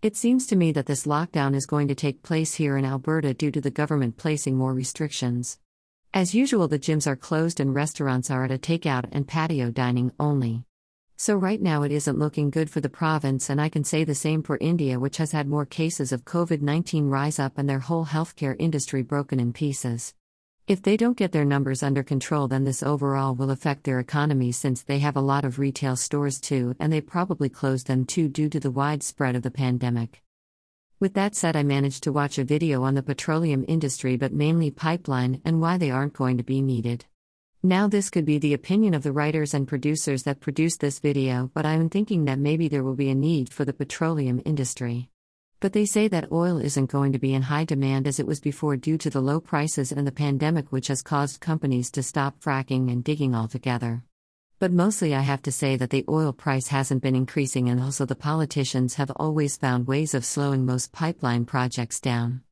It seems to me that this lockdown is going to take place here in Alberta due to the government placing more restrictions. As usual, the gyms are closed and restaurants are at a takeout and patio dining only. So, right now, it isn't looking good for the province, and I can say the same for India, which has had more cases of COVID 19 rise up and their whole healthcare industry broken in pieces. If they don't get their numbers under control, then this overall will affect their economy since they have a lot of retail stores too, and they probably closed them too due to the widespread of the pandemic. With that said, I managed to watch a video on the petroleum industry, but mainly pipeline and why they aren't going to be needed. Now, this could be the opinion of the writers and producers that produced this video, but I'm thinking that maybe there will be a need for the petroleum industry. But they say that oil isn't going to be in high demand as it was before due to the low prices and the pandemic, which has caused companies to stop fracking and digging altogether. But mostly, I have to say that the oil price hasn't been increasing, and also the politicians have always found ways of slowing most pipeline projects down.